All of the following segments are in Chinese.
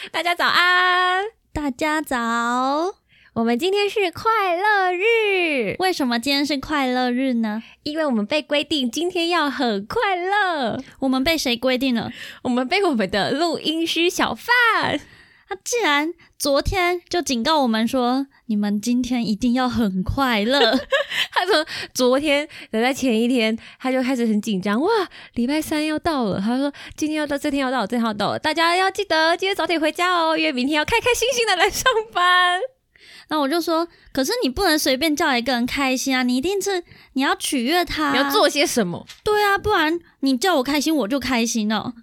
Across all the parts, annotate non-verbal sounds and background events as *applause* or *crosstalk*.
*laughs* 大家早安，大家早。我们今天是快乐日，为什么今天是快乐日呢？因为我们被规定今天要很快乐。我们被谁规定了？我们被我们的录音师小范。他既然昨天就警告我们说，你们今天一定要很快乐。*laughs* 他从昨天等在前一天，他就开始很紧张。哇，礼拜三要到了。他说今天要到，这天要到，这天要到了。大家要记得今天早点回家哦，因为明天要开开心心的来上班。那我就说，可是你不能随便叫一个人开心啊，你一定是你要取悦他，你要做些什么？对啊，不然你叫我开心，我就开心了。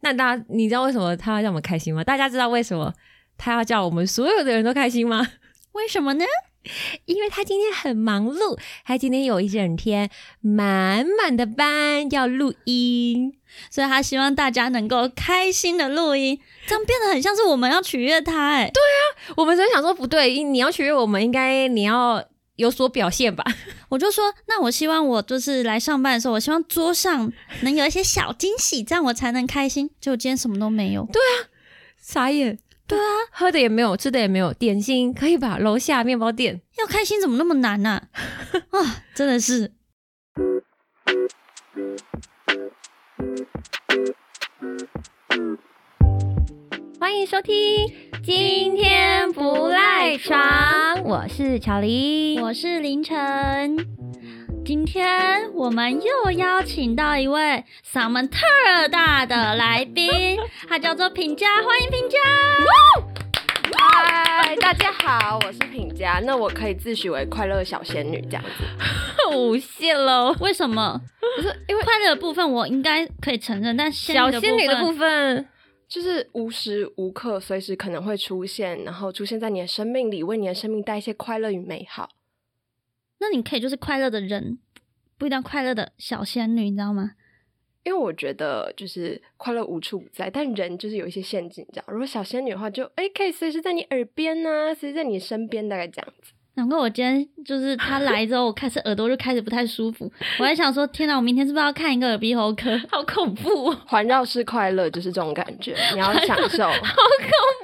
那大家，你知道为什么他要让我们开心吗？大家知道为什么他要叫我们所有的人都开心吗？为什么呢？*laughs* 因为他今天很忙碌，他今天有一整天满满的班要录音，所以他希望大家能够开心的录音，这样变得很像是我们要取悦他。哎，对啊，我们在想说不对，你要取悦我们，应该你要。有所表现吧，*laughs* 我就说，那我希望我就是来上班的时候，我希望桌上能有一些小惊喜，这样我才能开心。结果今天什么都没有，对啊，傻眼，对啊，喝的也没有，吃的也没有，点心可以吧？楼下面包店要开心怎么那么难呢？*laughs* 啊，真的是。欢迎收听，今天不赖床。我是巧玲，我是凌晨。今天我们又邀请到一位嗓门特大的来宾，*laughs* 他叫做品佳，欢迎品佳。嗨，大家好，我是品佳。那我可以自诩为快乐小仙女这样子，*laughs* 无限喽？为什么？不是因为快乐的部分我应该可以承认，但小仙女的部分。就是无时无刻、随时可能会出现，然后出现在你的生命里，为你的生命带一些快乐与美好。那你可以就是快乐的人，不一定要快乐的小仙女，你知道吗？因为我觉得就是快乐无处不在，但人就是有一些陷阱，这样。如果小仙女的话，就哎可以随时在你耳边呐，随时在你身边，大概这样子。难怪我今天就是他来之后，我开始耳朵就开始不太舒服。我还想说，天哪，我明天是不是要看一个耳鼻喉科？*laughs* 好恐怖！环绕式快乐就是这种感觉，你要享受。*laughs* 好恐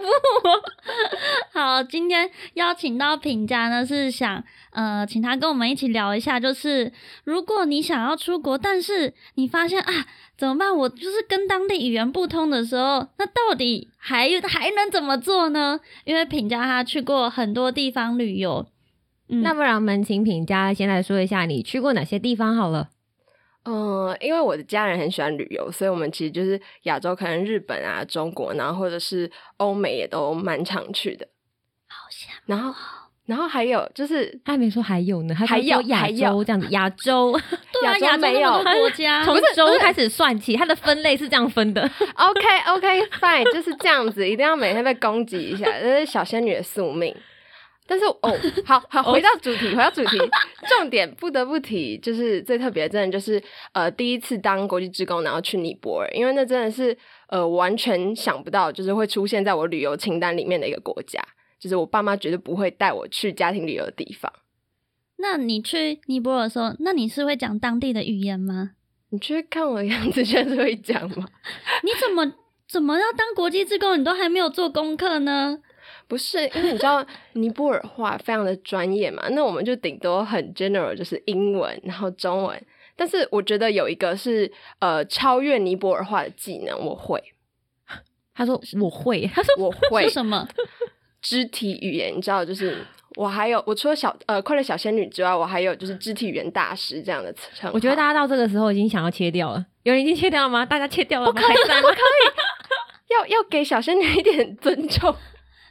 怖！好，今天邀请到品佳呢，是想呃，请他跟我们一起聊一下，就是如果你想要出国，但是你发现啊，怎么办？我就是跟当地语言不通的时候，那到底还还能怎么做呢？因为品佳他去过很多地方旅游。那不然我们请品家先来说一下你去过哪些地方好了。嗯，因为我的家人很喜欢旅游，所以我们其实就是亚洲，可能日本啊、中国，然后或者是欧美也都蛮常去的。好像。然后，然后还有就是他没说还有呢，还有亚洲这样子，亚洲 *laughs* 对啊，亚洲没有国家，*laughs* 从洲开始算起，它的分类是这样分的。OK，OK，Fine，就是这样子，一定要每天被攻击一下，这是小仙女的宿命。但是哦，*laughs* 好好回到主题，回到主题，重点不得不提，就是最特别的，真的就是呃，第一次当国际职工，然后去尼泊尔，因为那真的是呃完全想不到，就是会出现在我旅游清单里面的一个国家，就是我爸妈绝对不会带我去家庭旅游的地方。那你去尼泊尔的时候，那你是会讲当地的语言吗？你去看我的样子，就是会讲吗？*laughs* 你怎么怎么要当国际职工，你都还没有做功课呢？不是，因为你知道 *laughs* 尼泊尔话非常的专业嘛，那我们就顶多很 general，就是英文，然后中文。但是我觉得有一个是呃超越尼泊尔话的技能，我会。他说我会，他说我会什么？*laughs* 肢体语言，你知道，就是我还有我除了小呃快乐小仙女之外，我还有就是肢体语言大师这样的称号。我觉得大家到这个时候已经想要切掉了，有人已经切掉了吗？大家切掉了吗？不可以，不可以，*laughs* 要要给小仙女一点尊重。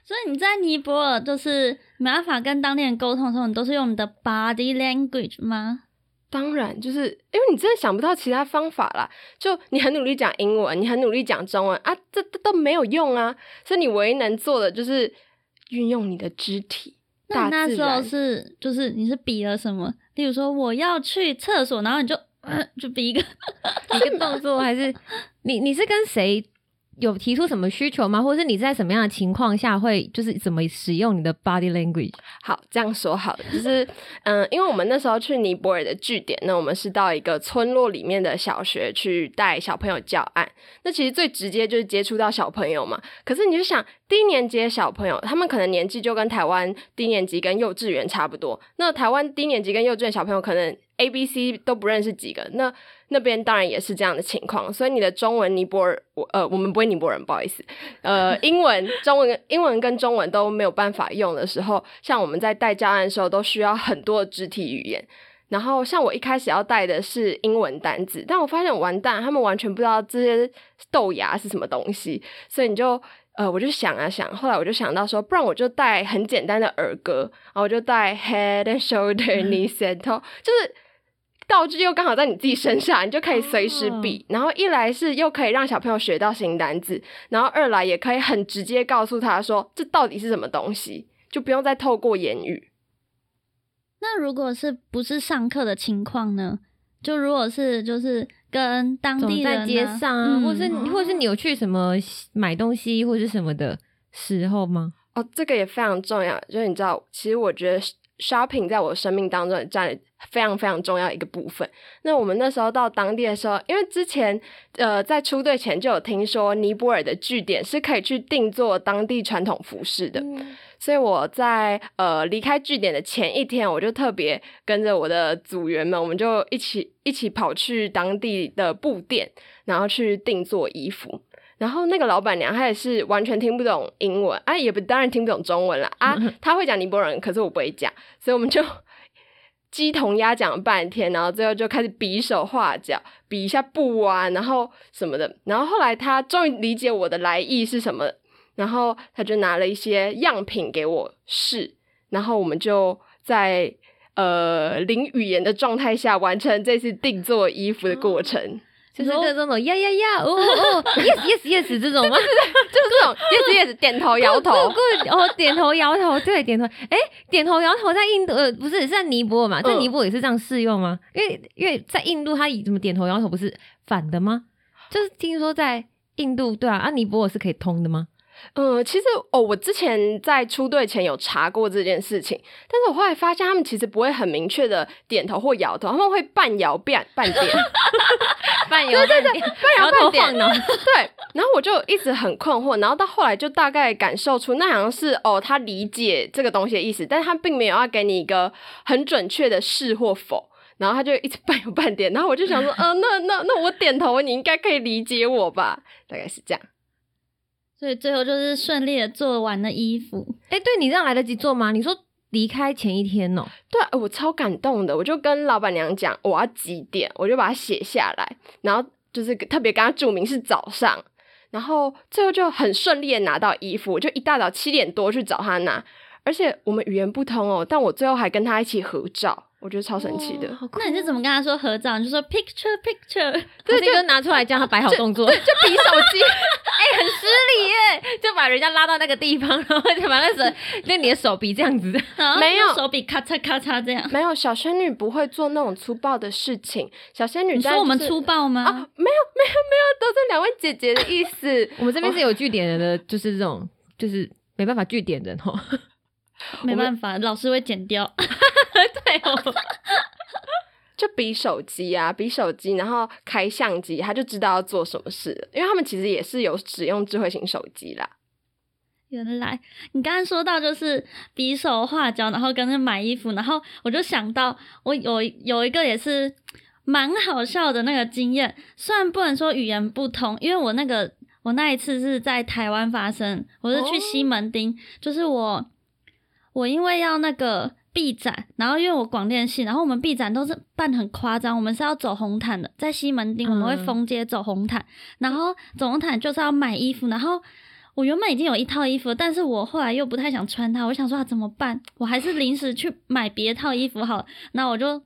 所以你在尼泊尔就是没办法跟当地人沟通的时候，你都是用你的 body language 吗？当然，就是因为你真的想不到其他方法啦。就你很努力讲英文，你很努力讲中文啊，这这都没有用啊。所以你唯一能做的就是运用你的肢体。那那时候是就是你是比了什么？例如说我要去厕所，然后你就就比一个 *laughs* 一个动作，还是你你是跟谁？有提出什么需求吗？或者是你在什么样的情况下会就是怎么使用你的 body language？好，这样说好了，就是嗯，*laughs* 因为我们那时候去尼泊尔的据点，那我们是到一个村落里面的小学去带小朋友教案。那其实最直接就是接触到小朋友嘛。可是你就想，低年级的小朋友，他们可能年纪就跟台湾低年级跟幼稚园差不多。那台湾低年级跟幼稚园小朋友可能 A、B、C 都不认识几个。那那边当然也是这样的情况，所以你的中文尼泊尔，我呃，我们不会尼泊尔人，不好意思，呃，英文、中文、英文跟中文都没有办法用的时候，像我们在带教案的时候，都需要很多肢体语言。然后像我一开始要带的是英文单字，但我发现完蛋，他们完全不知道这些豆芽是什么东西，所以你就呃，我就想啊想，后来我就想到说，不然我就带很简单的儿歌，然后我就带 head and shoulder *laughs* knees and toe，就是。道具又刚好在你自己身上，你就可以随时比。然后一来是又可以让小朋友学到新单字，然后二来也可以很直接告诉他说这到底是什么东西，就不用再透过言语。那如果是不是上课的情况呢？就如果是就是跟当地在街上啊，或是或是你有去什么买东西或是什么的时候吗？哦，这个也非常重要。就是你知道，其实我觉得 shopping 在我生命当中占。非常非常重要一个部分。那我们那时候到当地的时候，因为之前呃在出队前就有听说尼泊尔的据点是可以去定做当地传统服饰的，所以我在呃离开据点的前一天，我就特别跟着我的组员们，我们就一起一起跑去当地的布店，然后去定做衣服。然后那个老板娘她也是完全听不懂英文啊，也不当然听不懂中文了啊，*laughs* 她会讲尼泊尔，可是我不会讲，所以我们就。鸡同鸭讲了半天，然后最后就开始比手画脚，比一下布啊，然后什么的。然后后来他终于理解我的来意是什么，然后他就拿了一些样品给我试，然后我们就在呃零语言的状态下完成这次定做衣服的过程。就是各种呀呀呀，哦哦，yes yes yes 这种吗？*laughs* 就是这种 yes yes 点头摇头，*laughs* 哦点头摇头，对点头，哎点头摇头在印度呃不是是在尼泊尔嘛？在尼泊尔也是这样适用吗？因为因为在印度他怎么点头摇头不是反的吗？就是听说在印度对啊，啊尼泊尔是可以通的吗？嗯，其实哦，我之前在出队前有查过这件事情，但是我后来发现他们其实不会很明确的点头或摇头，他们会半摇半半点，*laughs* 半摇对对对，半摇半点呢。对，然后我就一直很困惑，然后到后来就大概感受出那好像是哦，他理解这个东西的意思，但是他并没有要给你一个很准确的是或否，然后他就一直半摇半点，然后我就想说，嗯，那那那我点头，你应该可以理解我吧？大概是这样。所以最后就是顺利的做完了衣服。哎，对你这样来得及做吗？你说离开前一天哦。对，我超感动的，我就跟老板娘讲我要几点，我就把它写下来，然后就是特别跟他注明是早上，然后最后就很顺利的拿到衣服，我就一大早七点多去找他拿，而且我们语言不通哦，但我最后还跟他一起合照。我觉得超神奇的，那你是怎么跟他说合照？你就说 picture picture，*laughs* 对，就拿出来叫他摆好动作，就比手机，*laughs* 哎，很失礼耶，就把人家拉到那个地方，然后就把那手，那你的手比这样子，没有手比咔嚓咔嚓这样，没有小仙女不会做那种粗暴的事情，小仙女说我们粗暴吗？啊，没有没有没有，都是两位姐姐的意思，我们这边是有据点人的，就是这种，就是没办法据点人哦。*laughs* 没办法，老师会剪掉。*laughs* 对哦，*laughs* 就比手机啊，比手机，然后开相机，他就知道要做什么事。因为他们其实也是有使用智慧型手机啦。原来你刚刚说到就是比手画脚，然后跟着买衣服，然后我就想到我有有一个也是蛮好笑的那个经验。虽然不能说语言不通，因为我那个我那一次是在台湾发生，我是去西门町，就是我。我因为要那个 B 展，然后因为我广电系，然后我们 B 展都是办很夸张，我们是要走红毯的，在西门町我们会封街走红毯，然后走红毯就是要买衣服，然后我原本已经有一套衣服，但是我后来又不太想穿它，我想说怎么办？我还是临时去买别套衣服好，那我就。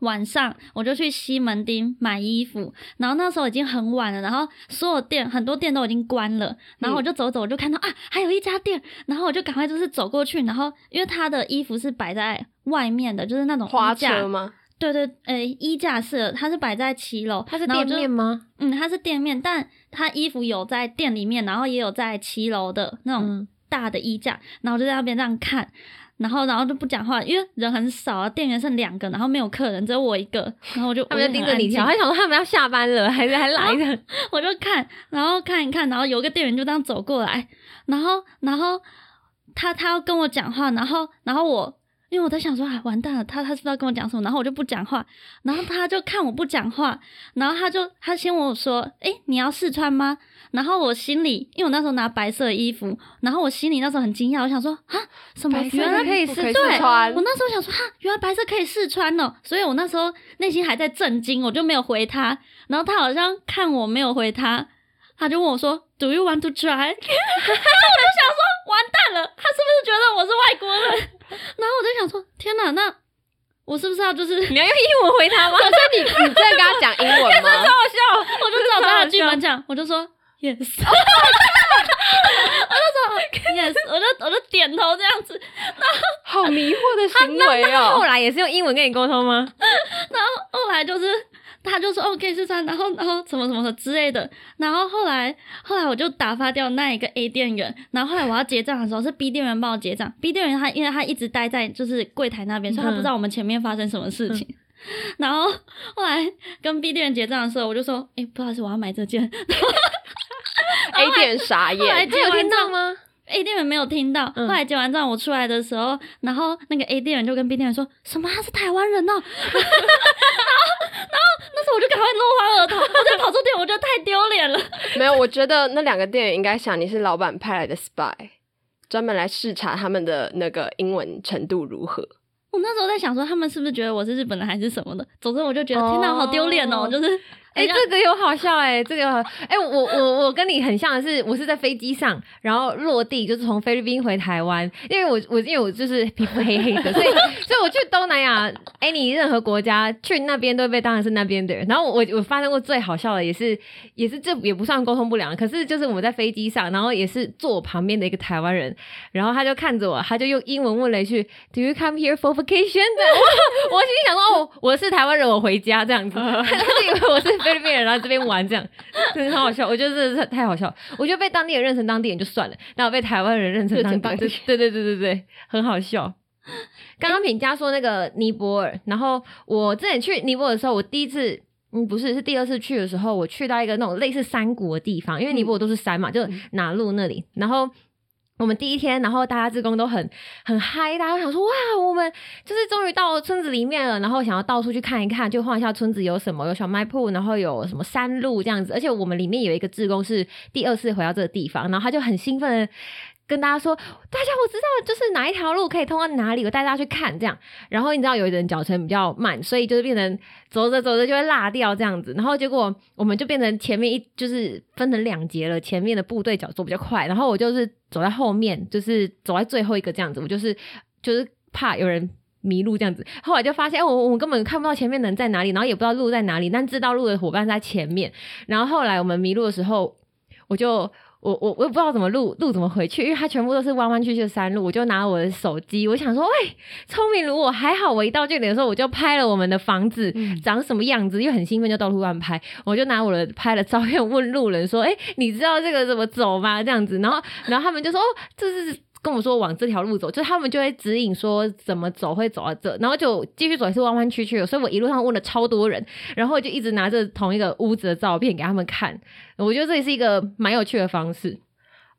晚上我就去西门町买衣服，然后那时候已经很晚了，然后所有店很多店都已经关了，然后我就走走，我就看到啊，还有一家店，然后我就赶快就是走过去，然后因为他的衣服是摆在外面的，就是那种花架。吗？对对，诶、衣架式的，它是摆在七楼，它是店面吗？嗯，它是店面，但它衣服有在店里面，然后也有在七楼的那种嗯。大的衣架，然后就在那边这样看，然后然后就不讲话，因为人很少啊，店员剩两个，然后没有客人，只有我一个，然后我就他们就盯着你跳，还，想说他们要下班了，还是还来的？我就看，然后看一看，然后有个店员就这样走过来，然后然后他他要跟我讲话，然后然后我。因为我在想说，哎，完蛋了，他他是不是要跟我讲什么？然后我就不讲话，然后他就看我不讲话，然后他就他先问我说，哎，你要试穿吗？然后我心里，因为我那时候拿白色的衣服，然后我心里那时候很惊讶，我想说，啊，什么原来可以试穿我，那时候想说，哈，原来白色可以试穿哦，所以我那时候内心还在震惊，我就没有回他。然后他好像看我没有回他，他就问我说，Do you want to try？然 *laughs* 后我就想说，完蛋了，他是不是觉得我是外国人？*laughs* 然后我就想说，天哪，那我是不是要就是，*laughs* 你要用英文回他吗？所以你你真的跟他讲英文吗？好笑，我就找他的剧本讲，我就说 *laughs* yes，我就说 yes，我就我就点头这样子，然后 *laughs* 好迷惑的行为哦。后来也是用英文跟你沟通吗？*laughs* 然后后来就是他就说哦可以试穿，然后然后什么什么的之类的，然后后来后来我就打发掉那一个 A 店员，然后后来我要结账的时候是 B 店员帮我结账，B 店员他因为他一直待在就是柜台那边，所以他不知道我们前面发生什么事情。然后后来跟 B 店员结账的时候，我就说：“哎、不好意思，我要买这件。A 店傻后来眼，他有听到吗？A 店员没有听到，嗯后来结完账我出来的时候，然后那个 A 店员就跟 B 店员说什么他是台湾人哦，*laughs* 然后然后那时候我就赶快落荒而逃，我就跑出店，我觉得太丢脸了。没有，我觉得那两个店员应该想你是老板派来的 spy，专门来视察他们的那个英文程度如何。我那时候在想说，他们是不是觉得我是日本人还是什么的？总之我就觉得，天哪，哦好丢脸哦！就是，哎、这个有好笑哎、*laughs* 这个有好哎、我我我跟你很像的是，我是在飞机上，然后落地就是从菲律宾回台湾，因为我我因为我就是皮肤黑黑的，所以 *laughs* 所以我去东南亚，哎、你任何国家去那边都会被当成是那边的人。然后我我发生过最好笑的也是也是这也不算沟通不良，可是就是我们在飞机上，然后也是坐我旁边的一个台湾人，然后他就看着我，他就用英文问了一句 “Do you come here for vacation？” 我 *laughs* 我心里想说，哦，我是台湾人，我回家这样子，他就以为我是菲律宾人，然后这边玩这样，*laughs* 真的很好笑。我觉得这是太好笑。我觉得被当地人认成当地人就算了，然后被台湾人认成当地人，对对对对对，很好笑。刚刚品佳说那个尼泊尔，然后我之前去尼泊尔的时候，我第一次。嗯，不是，是第二次去的时候，我去到一个那种类似山谷的地方，因为尼泊尔都是山嘛，就哪路那里。然后我们第一天，然后大家志工都很很嗨，大家都想说哇，我们就是终于到村子里面了，然后想要到处去看一看，就晃一下村子有什么，有小卖铺，然后有什么山路这样子。而且我们里面有一个志工是第二次回到这个地方，然后他就很兴奋跟大家说，大家我知道就是哪一条路可以通到哪里，我带大家去看这样。然后你知道有的人脚程比较慢，所以就是变成走着走着就会落掉这样子。然后结果我们就变成前面一就是分成两节了，前面的部队脚走比较快，然后我就是走在后面，就是走在最后一个这样子。我就是就是怕有人。迷路这样子，后来就发现，哎、我我根本看不到前面人在哪里，然后也不知道路在哪里，但知道路的伙伴在前面。然后后来我们迷路的时候，我就我我我也不知道怎么路路怎么回去，因为它全部都是弯弯曲曲的山路。我就拿我的手机，我想说，喂，聪明如我，还好我一到这里的时候，我就拍了我们的房子、嗯长什么样子，又很兴奋，就到处乱拍。我就拿我的拍了照片问路人说，哎、你知道这个怎么走吗？这样子，然后然后他们就说，哦，这是。跟我说往这条路走，就他们就会指引说怎么走会走到这，然后就继续走也是弯弯曲曲的，所以我一路上问了超多人，然后就一直拿着同一个屋子的照片给他们看，我觉得这也是一个蛮有趣的方式。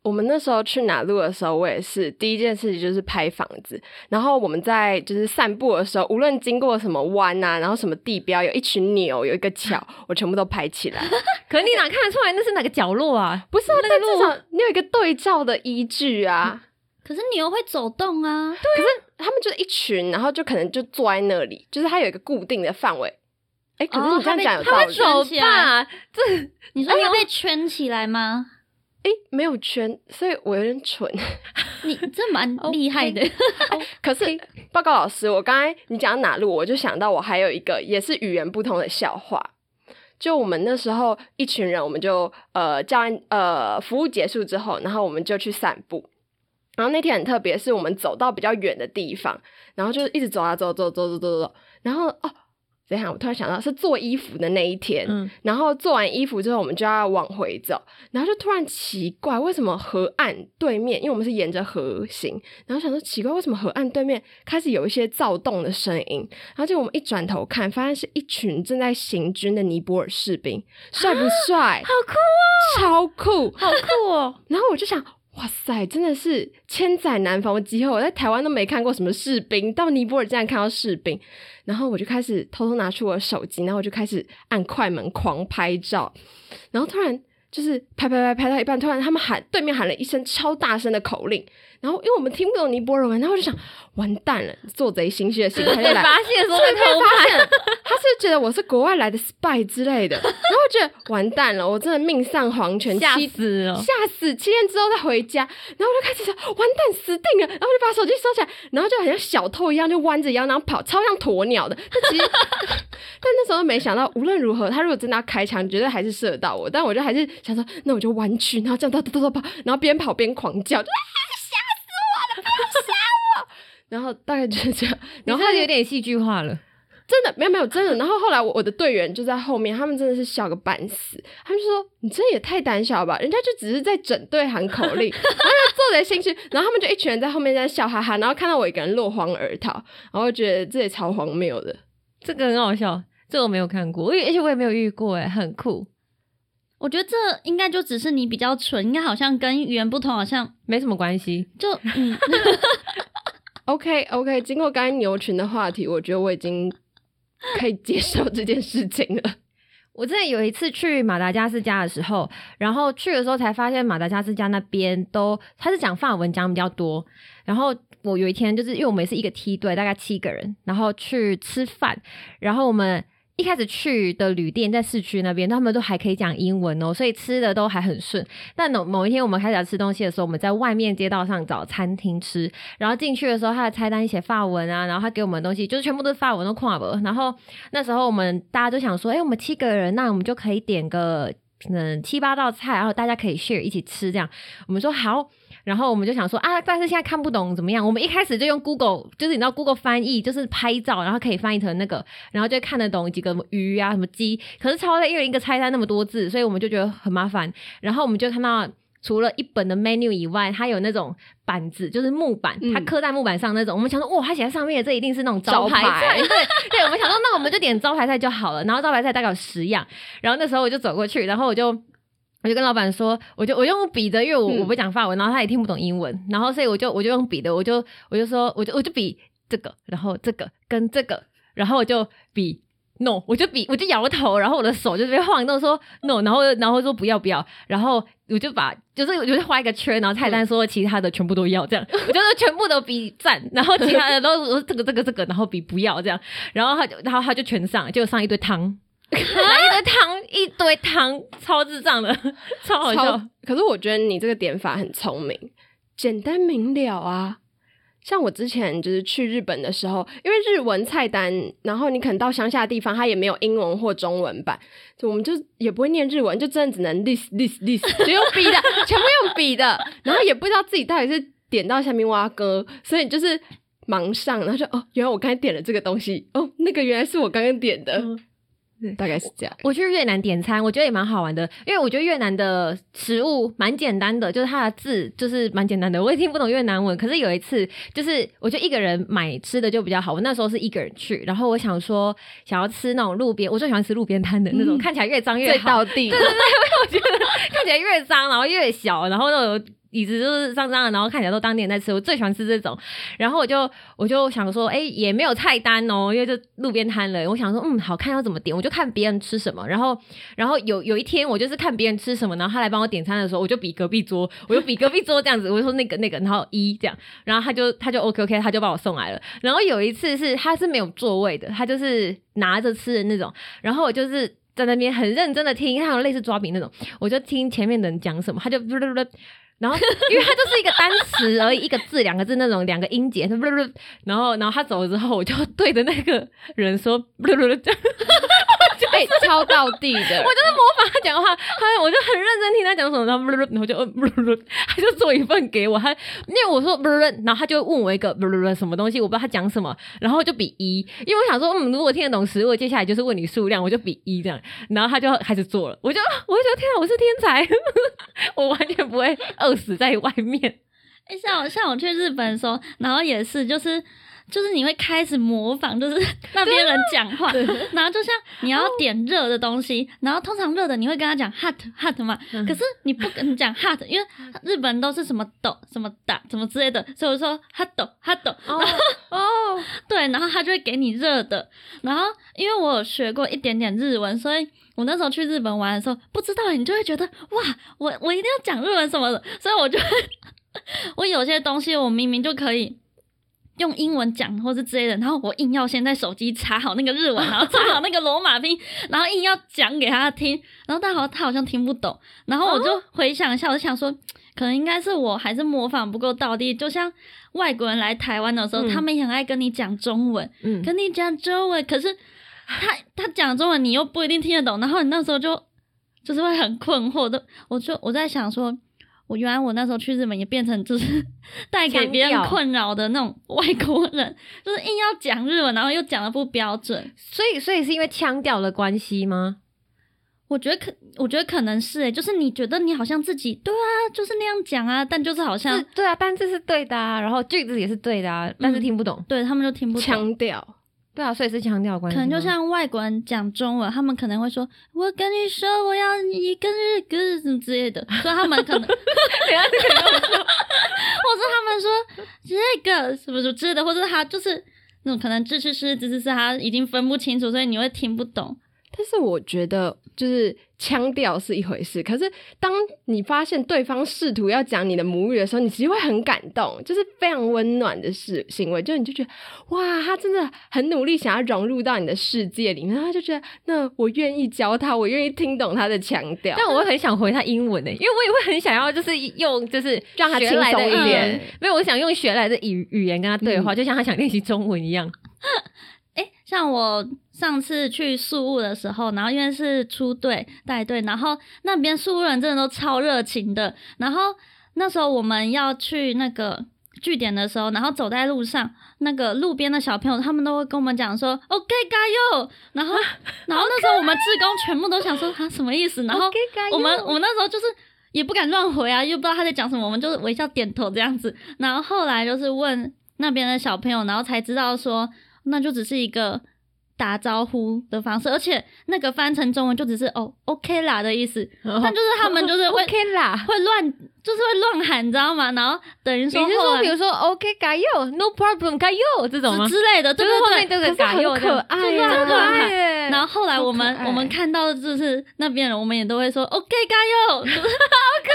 我们那时候去哪路的时候，我也是第一件事情就是拍房子。然后我们在就是散步的时候，无论经过什么弯啊，然后什么地标，有一群牛，有一个桥，*laughs* 我全部都拍起来。可你哪看得出来那是哪个角落啊？不是啊，但至少你有一个对照的依据啊。可是牛会走动啊，可是他们就是一群，然后就可能就坐在那里，就是它有一个固定的范围。哎，可是哦你这样讲有它道理。被走走吧，这你说牛被圈起来吗？哎，没有圈，所以我有点蠢。你这蛮厉害的。*laughs* 可是报告老师，我刚才你讲到哪路，我就想到我还有一个也是语言不通的笑话。就我们那时候一群人，我们就呃教完呃服务结束之后，然后我们就去散步。然后那天很特别，是我们走到比较远的地方，然后就一直走啊走走走走走走，然后哦怎样？我突然想到是做衣服的那一天，嗯然后做完衣服之后，我们就要往回走，然后就突然奇怪，为什么河岸对面，因为我们是沿着河行，然后想说奇怪，为什么河岸对面开始有一些躁动的声音？然后结果我们一转头看，发现是一群正在行军的尼泊尔士兵，帅不帅？好酷哦，超酷！好酷哦！*laughs* 然后我就想，哇塞，真的是千载难逢的机会！我在台湾都没看过什么士兵，到尼泊尔竟然看到士兵，然后我就开始偷偷拿出我的手机，然后我就开始按快门狂拍照，然后突然就是拍拍拍拍到一半，突然他们喊对面喊了一声超大声的口令，然后因为我们听不懂尼泊尔文，然后我就想完蛋了，做贼心虚的心态来。发现说被偷拍，发现，他是觉得我是国外来的 spy 之类的，然后我觉得完蛋了，我真的命丧黄泉，吓死了！吓死！七天之后再回家，然后我就开始说，完蛋，死定了！然后就把手机收起来，然后就很像小偷一样，就弯着腰，然后跑，超像鸵鸟的。但其实，*laughs* 但那时候没想到，无论如何，他如果真的要开枪，绝对还是射到我。但我就还是想说，那我就弯曲，然后这样哒哒哒跑，然后边跑边狂叫，就啊，*laughs* 吓死我了！不要吓我！*laughs* 然后大概就是这样，然后有点戏剧化了。真的没有没有真的。然后后来我我的队员就在后面，他们真的是笑个半死，他们就说你这也太胆小了吧，人家就只是在整队喊口令，*laughs* 然后就做贼心虚，然后他们就一群人在后面在笑哈哈，然后看到我一个人落荒而逃，然后觉得这也超荒谬的。这个很好笑，这个我没有看过，我也而且我也没有遇过，哎，很酷，我觉得这应该就只是你比较蠢，应该好像跟语言不同，好像没什么关系。就嗯，*laughs* OK OK，经过刚才牛群的话题，我觉得我已经可以接受这件事情了。*laughs* 我之前有一次去马达加斯加的时候，然后去的时候才发现马达加斯加那边都他是讲法文讲比较多。然后我有一天就是因为我们是一个梯队，大概七个人，然后去吃饭，然后我们。一开始去的旅店在市区那边，他们都还可以讲英文哦，所以吃的都还很顺。但某某一天我们开始要吃东西的时候，我们在外面街道上找餐厅吃，然后进去的时候，他的菜单写法文啊，然后他给我们东西就是全部都是法文，都跨文。然后那时候我们大家都想说，哎、我们七个人，那我们就可以点个嗯七八道菜，然后大家可以 share 一起吃，这样。我们说好。然后我们就想说啊，但是现在看不懂怎么样？我们一开始就用 Google，就是你知道 Google 翻译，就是拍照，然后可以翻译成那个，然后就看得懂几个鱼啊、什么鸡。可是超累，因为一个菜单那么多字，所以我们就觉得很麻烦。然后我们就看到。除了一本的 menu 以外，它有那种板子，就是木板，嗯它刻在木板上那种。我们想说，哇，它写在上面，这一定是那种招牌菜。对对，我们想说，那我们就点招牌菜就好了。然后招牌菜大概有十样，然后那时候我就走过去，然后我就我就跟老板说，我就我用笔的，因为我、嗯我不讲法文，然后他也听不懂英文，然后所以我就我就用笔的，我就我就说，我就我就比这个，然后这个跟这个，然后我就比。no，我就比我就摇头，然后我的手就被晃动说 no，然后然后说不要不要，然后我就把就是我就画一个圈，然后菜单说其他的全部都要这样，我就是全部都比赞，然后其他的都这个这个这个，然后比不要这样，然后他就然后他就全上，就上一堆汤，*laughs* 拿一堆汤一堆汤，超智障的，*laughs* 超好笑超。可是我觉得你这个点法很聪明，简单明了啊。像我之前就是去日本的时候，因为日文菜单，然后你可能到乡下的地方，它也没有英文或中文版，就我们就也不会念日文，就真的只能 this this this，就用笔的，全部用笔的，然后也不知道自己到底是点到下面挖歌，所以就是忙上，然后就哦，原来我刚才点了这个东西，哦，那个原来是我刚刚点的，嗯大概是这样。我去越南点餐，我觉得也蛮好玩的，因为我觉得越南的食物蛮简单的，就是它的字就是蛮简单的，我也听不懂越南文。可是有一次，就是我就一个人买吃的就比较好，我那时候是一个人去，然后我想说想要吃那种路边，我最喜欢吃路边摊的那种，嗯看起来越脏越最好，到地，对对对，我觉得看起来越脏，然后越小，然后那种椅子就是脏脏的，然后看起来都当年在吃，我最喜欢吃这种。然后我就我就想说，哎、也没有菜单哦，因为就路边摊了。我想说，嗯，好看要怎么点，我就看别人吃什么。然后然后有有一天我就是看别人吃什么，然后他来帮我点餐的时候，我就比隔壁桌，我就比隔壁桌这样子，我就说那个那个，然后一这样，然后他就他就 OK OK，他就把我送来了。然后有一次是他是没有座位的，他就是拿着吃的那种，然后我就是。在那边很认真的听，他有类似抓饼那种，我就听前面的人讲什么，他就 *laughs* 然后 *laughs* 因为他就是一个单词而已，一个字两个字那种两个音节，然后然后他走了之后，我就对着那个人说，这样哎、哎、超到地的，*laughs* 我就是模仿他讲话，他我就很认真听他讲什么，然后然后就呃，他就做一份给我，他因为我说不然后他就问我一个什么东西，我不知道他讲什么，然后就比一，*laughs* 因为我想说，嗯，如果听得懂食物，接下来就是问你数量，我就比一这样，然后他就开始做了，我就 *laughs* 我就觉得天啊，我是天才，我完全不会饿死在外面。哎、像我像我去日本的时候，然后也是，就是就是你会开始模仿，就是 *laughs* 那边人讲话，*laughs* 然后就像你要点热的东西，然后通常热的你会跟他讲 hot hot 嘛，嗯。可是你不跟你讲 hot，因为日本人都是什么抖什么打什么之类的，所以我说 hot hot，哦哦，对，然后他就会给你热的。然后因为我有学过一点点日文，所以我那时候去日本玩的时候，不知道你就会觉得哇，我我一定要讲日文什么的，所以我就会 *laughs* 我有些东西我明明就可以。用英文讲或是之类的，然后我硬要先在手机查好那个日文，然后查好那个罗马拼，然后硬要讲给他听，然后他好他好像听不懂，然后我就回想一下，*laughs* 我就想说，可能应该是我还是模仿不够到地，就像外国人来台湾的时候，嗯他们也很爱跟你讲中文，嗯，跟你讲中文，可是他他讲中文你又不一定听得懂，然后你那时候就就是会很困惑的。我就我在想说，我原来我那时候去日本也变成就是 *laughs* 带给别人困扰的那种外国人，*laughs* 就是硬要讲日文，然后又讲的不标准。所以所以是因为腔调的关系吗？我觉得可，我觉得可能是诶，就是你觉得你好像自己对啊，就是那样讲啊，但就是好像是对啊，单字是对的啊，然后句子也是对的啊，但是听不懂。对他们就听不懂。腔调，对啊，所以是强调关系。可能就像外国人讲中文，他们可能会说：“我跟你说，我要一个日歌什么之类的。”所以他们可能 *laughs* *laughs* 或者他们说这个什么什么之类的，或者他就是那种可能支持是支持是他已经分不清楚，所以你会听不懂。但是我觉得就是腔调是一回事，可是当你发现对方试图要讲你的母语的时候，你其实会很感动，就是非常温暖的事行为，就你就觉得哇，他真的很努力想要融入到你的世界里面，然后他就觉得那我愿意教他，我愿意听懂他的腔调，但我会很想回他英文呢、因为我也会很想要，就是用就是让他学来的轻松一语言点，没有，我想用学来的语语言跟他对话，嗯就像他想练习中文一样。*laughs* 诶，像我上次去宿务的时候，然后因为是出队带队，然后那边宿务人真的都超热情的。然后那时候我们要去那个据点的时候，然后走在路上，那个路边的小朋友他们都会跟我们讲说 “OK，加油”，然后 *laughs* 然后那时候我们志工全部都想说他什么意思，然后我们我们那时候就是也不敢乱回啊，又不知道他在讲什么，我们就是微笑点头这样子。然后后来就是问那边的小朋友，然后才知道说，那就只是一个打招呼的方式，而且那个翻成中文就只是哦 OK 啦的意思，但就是他们就是会 *laughs* OK 啦。会乱，就是会乱喊，你知道吗？然后等于你是说，说比如说 OK 加油，No problem 加油这种？之之类的，对对对。可是很加油可爱就是啊，很可爱然后后来我们我们看到的就是那边人，我们也都会说 OK 加油，就 *laughs* 是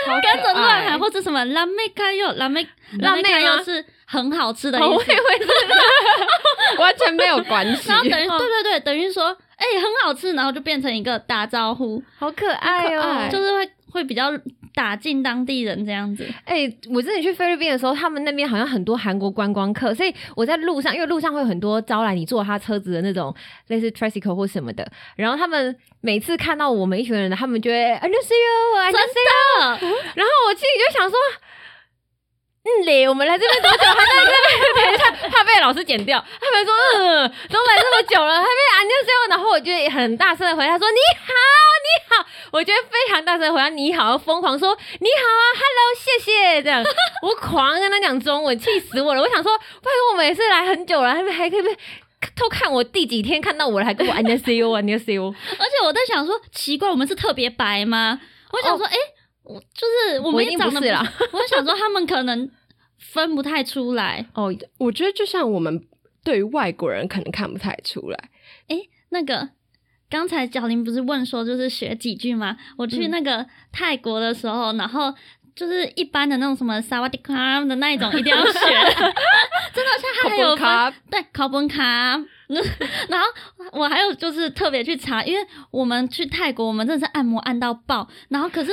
好跟着乱喊，或者什么辣妹加油，拉妹辣妹加油是很好吃的意思，*laughs* 完全没有关系。然后等于对对对，等于说哎很好吃，然后就变成一个打招呼，好可爱哦，就是会会比较打进当地人这样子。哎，我自己去菲律宾的时候，他们那边好像很多韩国观光客，所以我在路上，因为路上会有很多招来你坐他车子的那种类似 tricycle 或什么的，然后他们每次看到我们一群人，他们觉得 I see you, I see you，然后我自己就想说。嗯嘞，我们来这边多久？还在这边？等一下，怕被老师剪掉。他们说，嗯，都来这么久了，还没안녕하세요。然后我就很大声的回答说：“你好，你好。”我觉得非常大声地回答“你好”，疯狂说“你好啊，hello，谢谢”这样，我狂跟他讲中文，气死我了。我想说，拜托，我们也是来很久了，还没还可以被偷看我第几天看到我了，还跟我*laughs* 안녕하세요，안녕하세요。而且我在想说，奇怪，我们是特别白吗？我想说，哎、 我就是我我一定们也长得不是啦。我就想说，他们可能分不太出来。*laughs* 哦，我觉得就像我们对于外国人可能看不太出来，那个刚才小林不是问说，就是学几句吗？我去嗯那个泰国的时候，然后。就是一般的那种什么萨瓦迪卡的那一种，一定要学。*laughs* 真的，像它还有对考本卡，*laughs* 然后我还有就是特别去查，因为我们去泰国，我们真的是按摩按到爆。然后可是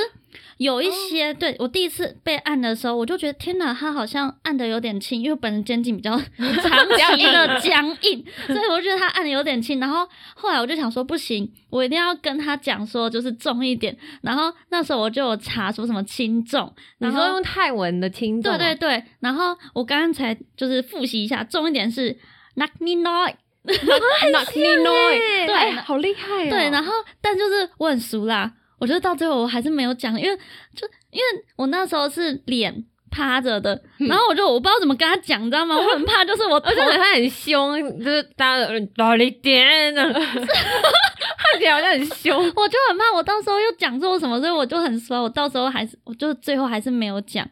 有一些，*laughs* *laughs* 对我第一次被按的时候，我就觉得天哪，他好像按的有点轻，因为我本人肩颈比较长期的僵硬，所以我就觉得他按的有点轻。然后后来我就想说，不行，我一定要跟他讲说，就是重一点。然后那时候我就有查说什么轻重，你说用泰文的轻重啊，对对对，然后我刚刚才就是复习一下，重一点是 nak ni noi。Knock *laughs* me noise，对哎好厉害哦。对，然后但就是我很熟啦，我觉得到最后我还是没有讲，因为就因为我那时候是脸趴着的，然后我就我不知道怎么跟他讲，你知道吗？我很怕就是我头 *laughs* 而且他很凶，就是大家大力点，这 *laughs* 样看起来好像很凶。我就很怕我到时候又讲错什么，所以我就很说，我到时候还是我就最后还是没有讲，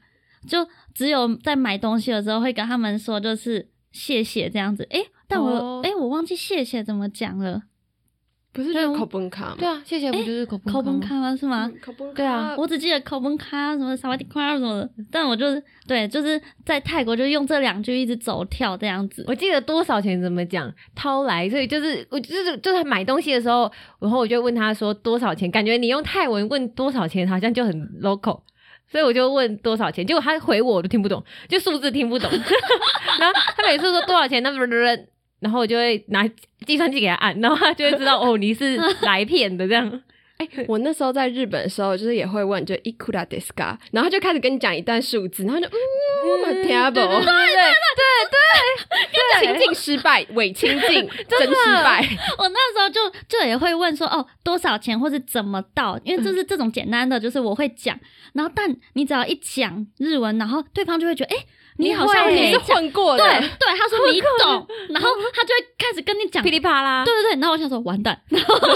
就只有在买东西的时候会跟他们说，就是谢谢这样子。诶，但我哦诶，我忘记谢谢怎么讲了，不是就是口本卡吗？对啊，谢谢，不就是口口本卡吗？是吗？嗯，口本卡。对啊我只记得口崩卡什么萨瓦迪卡什么的，但我就是对，就是在泰国就用这两句一直走跳这样子。我记得多少钱怎么讲，掏来，所以就是我就是就是买东西的时候，然后我就问他说多少钱，感觉你用泰文问多少钱好像就很 local，所以我就问多少钱，结果他回我我都听不懂，就数字听不懂，*laughs* 然后他每次说多少钱，那不然后我就会拿计算机给他按，然后他就会知道哦你是来骗的这样。*laughs* 哎、我那时候在日本的时候，就是也会问，就 ikura d e s ka，然后他就开始跟你讲一段数字，然后就嗯 t a b l 对对情境失败，伪情境，真失败。我那时候就就也会问说哦多少钱或是怎么到，因为就是这种简单的，就是我会讲，然后但你只要一讲日文，然后对方就会觉得哎。你好像会没你是混过的，对对，他说 *laughs* 你懂，然后他就会开始跟你讲噼里啪啦，对对对，然后我想说完蛋，*laughs* 然后我想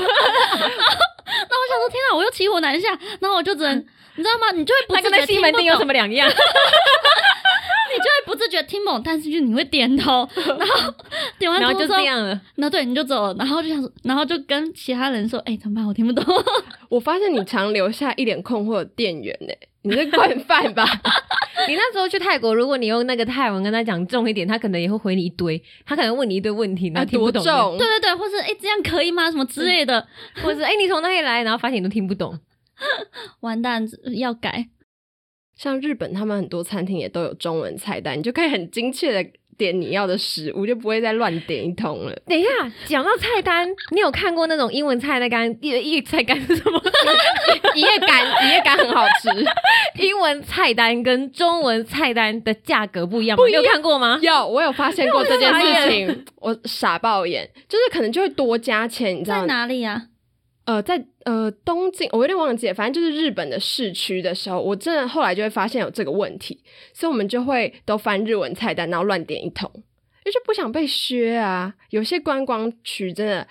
说天啊，我又骑虎难下，然后我就只能 *laughs* 你知道吗？你就会不他跟那自觉听不西门町有什，么两样？你就会不自觉听不懂，但是就你会点头，*laughs* 然后点完然后就这样了。那对你就走了，然后就想说，然后就跟其他人说，哎、怎么办？我听不懂。*laughs* 我发现你常留下一脸困惑的店员呢、你是惯犯吧？*laughs* 你那时候去泰国，如果你用那个泰文跟他讲重一点，他可能也会回你一堆，他可能问你一堆问题，然后听不懂？对对对，或是哎、这样可以吗？什么之类的，或者是哎、你从哪里来，然后发现你都听不懂。完蛋，要改。像日本，他们很多餐厅也都有中文菜单，你就可以很精确的点你要的食物，就不会再乱点一通了。等一下，讲到菜单，你有看过那种英文菜单干一一菜单是什么？*laughs* 一夜干，一夜干很好吃。*laughs* 英文菜单跟中文菜单的价格不一样吗？你有看过吗？有，我有发现过这件事情，我傻爆眼，就是可能就会多加钱，你知道在哪里呀、呃，在呃东京，我有点忘记，反正就是日本的市区的时候，我真的后来就会发现有这个问题，所以我们就会都翻日文菜单，然后乱点一通，因为就不想被削啊。有些观光区真的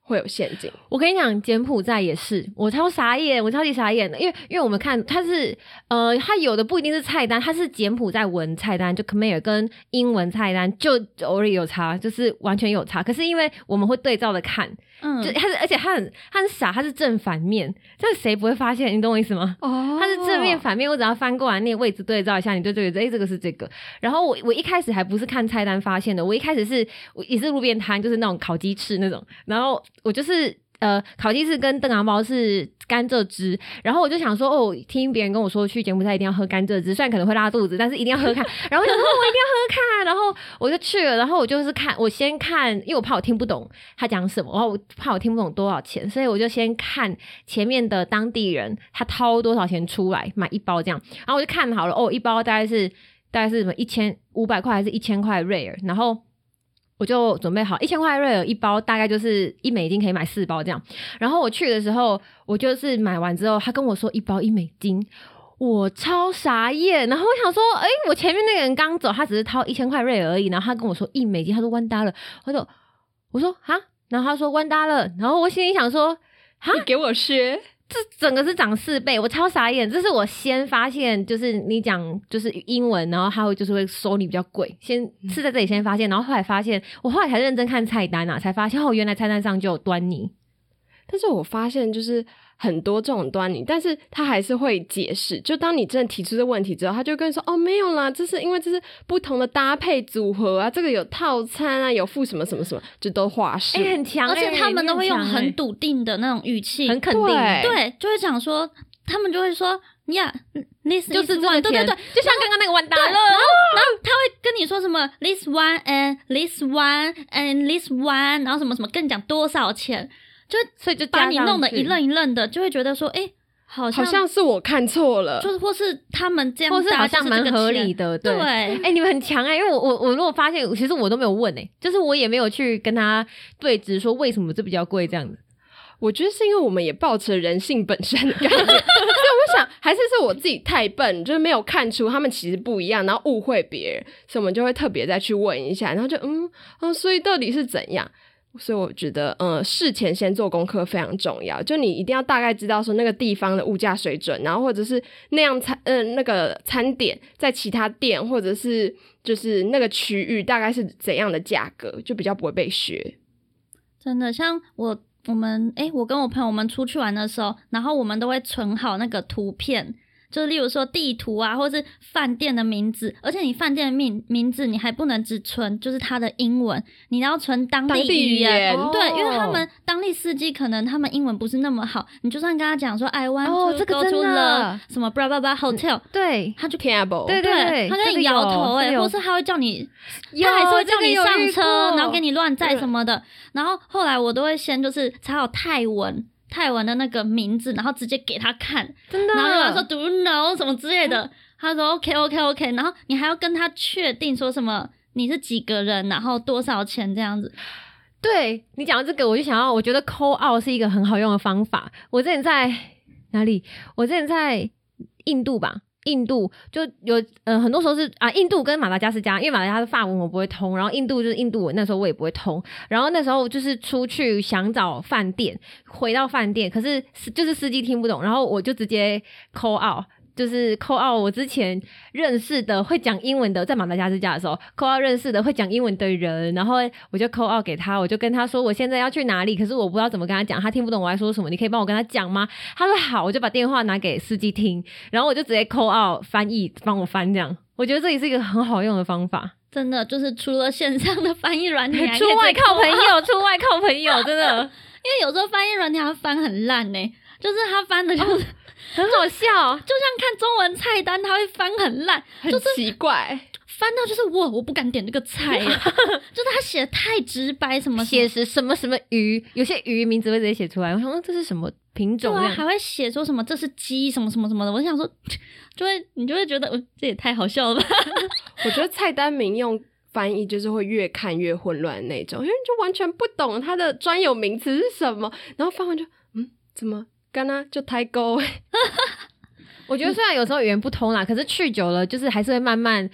会有陷阱，我跟你讲，柬埔寨也是，我超傻眼，我超级傻眼的，因为因为我们看它是呃，它有的不一定是菜单，它是柬埔寨文菜单，就 Khmer 跟英文菜单就偶尔有差，就是完全有差。可是因为我们会对照的看，嗯，就他是而且他很他很傻，他是正反面，这样谁不会发现？你懂我意思吗？哦他是正面反面，我只要翻过来那个位置对照一下，你对这个，哎、这个是这个。然后我我一开始还不是看菜单发现的，我一开始是我也是路边摊，就是那种烤鸡翅那种，然后我就是。呃，烤鸡翅跟邓芽包是甘蔗汁，然后我就想说，哦，听别人跟我说去柬埔寨一定要喝甘蔗汁，虽然可能会拉肚子，但是一定要喝看。然后我想说，我一定要喝看，然后我就去了，然后我就是看，我先看，因为我怕我听不懂他讲什么，然后我怕我听不懂多少钱，所以我就先看前面的当地人他掏多少钱出来买一包这样，然后我就看好了，哦，一包大概是大概是什么一千五百块还是一千块瑞尔，然后。我就准备好一千块瑞尔一包，大概就是一美金可以买四包这样。然后我去的时候，我就是买完之后，他跟我说一包一美金，我超傻眼。然后我想说，哎、我前面那个人刚走，他只是掏一千块瑞尔而已，然后他跟我说一美金，他说 one dollar，我说我说哈，然后他说 one dollar，然后我心里想说，哈，给我削，这整个是涨四倍，我超傻眼。这是我先发现，就是你讲就是英文，然后他会就是会收你比较贵，先是在这里先发现，然后后来发现，我后来才认真看菜单啊，才发现哦，原来菜单上就有端倪。但是我发现就是很多这种端倪，但是他还是会解释。就当你真的提出这问题之后，他就跟你说：“哦，没有啦，这是因为这是不同的搭配组合啊，这个有套餐啊，有附什么什么什么，就都话术。哎、很强、而且哎他们都会用很笃定的那种语气，很肯定，对对，就会讲说，他们就会说呀，this 就是对对对，就像刚刚那个完蛋了，然后然后他会跟你说什么 this one and this one and this one，然后什么什么跟你讲多少钱，就所以就把你弄得一愣一愣的，就会觉得说，哎，好像好像是我看错了，就是或是他们这样搭，或是好像蛮这个合理的，对。对，哎、你们很强哎、因为我我我如果发现，其实我都没有问哎、就是我也没有去跟他对质说为什么这比较贵这样子。我觉得是因为我们也抱持人性本善的概念，*laughs* 所以我就想还是是我自己太笨，就是没有看出他们其实不一样，然后误会别人，所以我们就会特别再去问一下，然后就嗯嗯，所以到底是怎样？所以我觉得，呃，事前先做功课非常重要，就你一定要大概知道说那个地方的物价水准，然后或者是那样餐，呃，那个餐点在其他店或者是就是那个区域大概是怎样的价格，就比较不会被学。真的，像我我们诶，我跟我朋友们出去玩的时候，然后我们都会存好那个图片，就例如说地图啊，或是饭店的名字，而且你饭店的名名字你还不能只存就是它的英文，你要存当当地语语言。对，因为他哦们当地司机可能他们英文不是那么好，你就算跟他讲说 I want 哦 to 这个 go 真 to the 什么 blah blah blah hotel，、对他就 Cable，对对他跟你这个有摇头哎、这个有或是他会叫你他还是会叫你上车，然后给你乱载什么的。然后后来我都会先就是查好泰文，泰文的那个名字，然后直接给他看，真的，然后他说 Do you know 什么之类的。他说 OK OK OK，然后你还要跟他确定说什么你是几个人，然后多少钱这样子。对你讲到这个，我就想要，我觉得 call out 是一个很好用的方法。我之前在哪里？我之前在印度吧。印度就有呃很多时候是啊，印度跟马达加斯加，因为马达加斯法文我不会通，然后印度就是印度文，那时候我也不会通。然后那时候就是出去想找饭店，回到饭店，可是就是司机听不懂，然后我就直接 call out。就是 call out 我之前认识的会讲英文的，在马达加斯加的时候，call out 认识的会讲英文的人，然后我就 call out 给他，我就跟他说我现在要去哪里，可是我不知道怎么跟他讲，他听不懂我在说什么，你可以帮我跟他讲吗？他说好，我就把电话拿给司机听，然后我就直接 call out 翻译帮我翻这样，我觉得这也是一个很好用的方法。真的就是除了线上的翻译软件，以出外靠朋友，出外靠朋友，真的 *laughs* 因为有时候翻译软件它翻很烂呢、就是它翻的就是、很好笑。就像看中文菜单，它会翻很烂，很奇怪。翻到就是我我不敢点这个菜耶，*laughs* 就是他写的太直白，什么写写实什么什么鱼，有些鱼名字会直接写出来，我想说这是什么品对啊，种这样？还会写说什么这是鸡什么什么什么的，我想说，*laughs* 就会你就会觉得，呃，这也太好笑了吧？*laughs* 我觉得菜单名用翻译就是会越看越混乱的那种，因为你就完全不懂它的专有名词是什么，然后翻完就嗯，怎么干呐就抬高？*laughs* 我觉得虽然有时候语言不通啦，可是去久了，就是还是会慢慢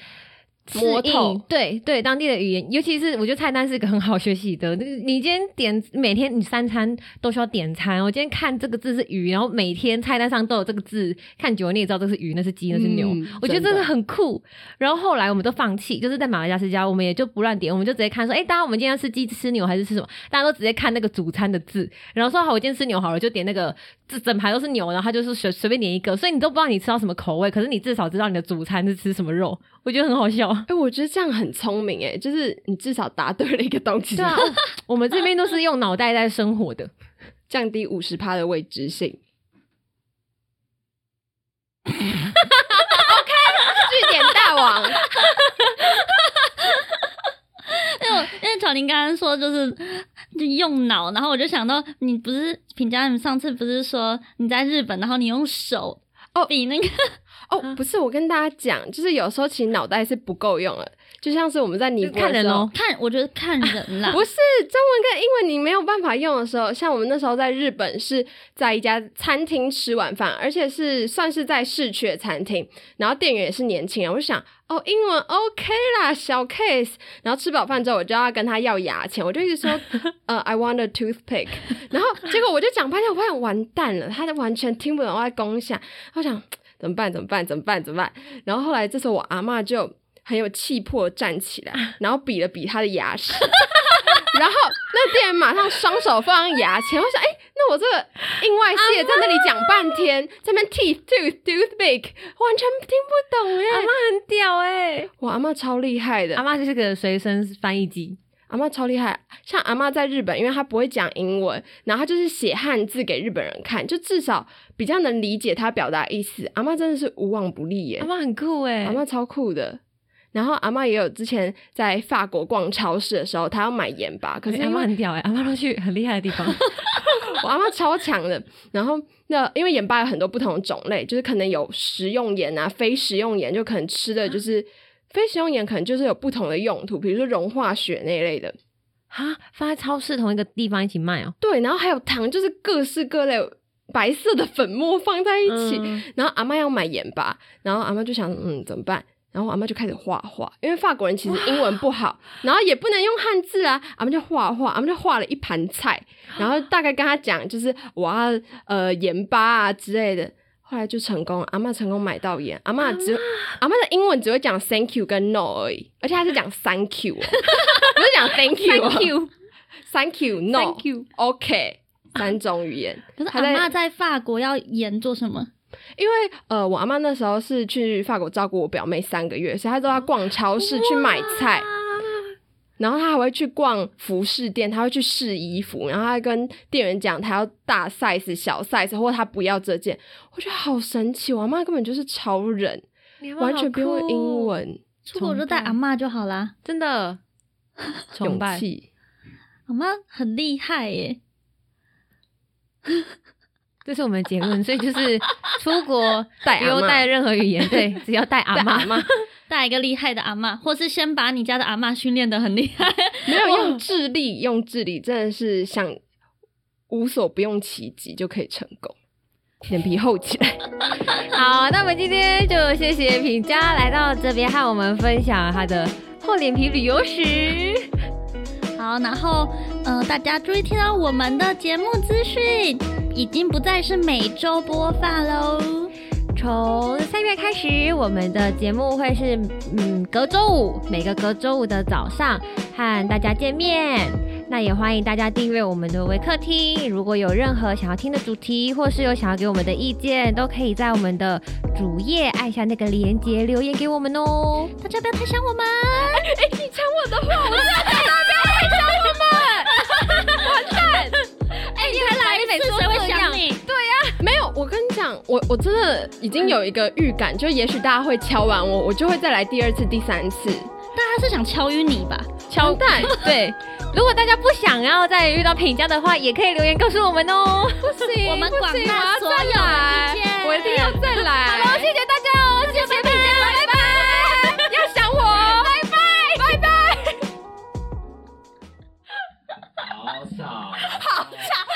适应对对，当地的语言，尤其是我觉得菜单是一个很好学习的。你你今天点每天你三餐都需要点餐，我今天看这个字是鱼，然后每天菜单上都有这个字，看久了你也知道这是鱼，那是鸡，那是牛。嗯我觉得这个很酷。然后后来我们都放弃，就是在马来加斯加，我们也就不乱点，我们就直接看说，哎、大家我们今天要吃鸡、吃牛还是吃什么？大家都直接看那个主餐的字，然后说好，我今天吃牛好了，就点那个这整排都是牛，然后他就是随随便点一个，所以你都不知道你吃到什么口味，可是你至少知道你的主餐是吃什么肉，我觉得很好笑。哎、我觉得这样很聪明哎，就是你至少答对了一个东西，对啊，*laughs* 我们这边都是用脑袋在生活的。降低五十趴的未知性。OK，据点大王，*laughs* 因为我因为巧玲刚刚说就是就用脑，然后我就想到你不是评价你上次不是说你在日本，然后你用手哦比那个 *laughs* 哦，不是，我跟大家讲，就是有时候其实脑袋是不够用了，就像是我们在尼泊尔的时候看人哦，看，我觉得看人啦，*laughs* 不是中文跟英文你没有办法用的时候，像我们那时候在日本是在一家餐厅吃晚饭，而且是算是在市区的餐厅，然后店员也是年轻人，我就想哦，英文 OK 啦，小 case。然后吃饱饭之后，我就要跟他要牙签，我就一直说 *laughs* 呃，I want a toothpick。然后结果我就讲半天，我发现完蛋了，他就完全听不懂我在攻下，我想怎么办？怎么办？怎么办？怎么办？然后后来这时候我阿嬷就很有气魄站起来，然后比了比她的牙齿。*laughs* 然后那店员马上双手放上牙签，我想，哎、那那我这个硬外泄在那里讲半天，在那边 teeth tooth toothpick，完全听不懂哎。阿妈很屌哎、我阿妈超厉害的，阿妈就是个随身翻译机，阿妈超厉害，像阿妈在日本，因为她不会讲英文，然后她就是写汉字给日本人看，就至少比较能理解她表达意思。阿妈真的是无往不利耶阿，妈很酷哎、阿妈超酷的。然后阿妈也有之前在法国逛超市的时候，她要买盐巴，可可是阿妈很屌哎、阿妈都去很厉害的地方。*laughs* 我阿妈超强的。然后那因为盐巴有很多不同的种类，就是可能有食用盐啊、非食用盐，就可能吃的就是非食用盐，可能就是有不同的用途，比如说融化血那一类的。哈，放在超市同一个地方一起卖哦、对，然后还有糖，就是各式各类白色的粉末放在一起。嗯然后阿妈要买盐巴，然后阿妈就想，嗯，怎么办？然后阿妈就开始画画，因为法国人其实英文不好，然后也不能用汉字啊，阿妈就画画，阿妈就画了一盘菜，然后大概跟他讲，就是我要呃盐巴啊之类的。后来就成功了，阿妈成功买到盐。阿妈只阿妈的英文只会讲 thank you 跟 no 而已，而且她是讲 thank you，、哦、*laughs* 不是讲 thank you，、哦、Thank you，thank you no Thank you OK 三种语言。*laughs* 可是阿妈在法国要盐做什么？因为呃，我阿妈那时候是去法国照顾我表妹三个月，所以她都要逛超市去买菜，然后他还会去逛服饰店，他会去试衣服，然后他还跟店员讲他要大 size、小 size，或者她不要这件，我觉得好神奇，我阿妈根本就是超人，完全不用英，文，出国就带阿妈就好啦。真的。*laughs* 崇勇拜。气。阿妈很厉害耶，*laughs* 这是我们的结论，所以就是出国 *laughs* 带不用带任何语言，对，只要带阿妈带一个厉害的阿妈，或是先把你家的阿妈训练的很厉害。*laughs* 没有用智力，*laughs* 用智力真的是想无所不用其极就可以成功，脸皮厚起来。*laughs* 好，那我们今天就谢谢品佳来到这边和我们分享他的厚脸皮旅游史。好，然后呃，大家注意听到我们的节目资讯，已经不再是每周播放喽。从三月开始，我们的节目会是嗯隔周五，每个隔周五的早上和大家见面。那也欢迎大家订阅我们的微客厅。如果有任何想要听的主题，或是有想要给我们的意见，都可以在我们的主页按下那个连接留言给我们哦。大家不要太想我们，哎你抢我的话，我真的我我我真的已经有一个预感，就也许大家会敲完我，我就会再来第二次、第三次。大家是想敲晕你吧？敲蛋，*laughs* 对。如果大家不想要再遇到评价的话，也可以留言告诉我们哦。*laughs* 不行我们广不行大所有的我要再来意见我一定要再来。好，谢谢大家哦，谢谢品家，拜拜。要想我，拜拜，拜拜。好吵，*laughs* 好吵。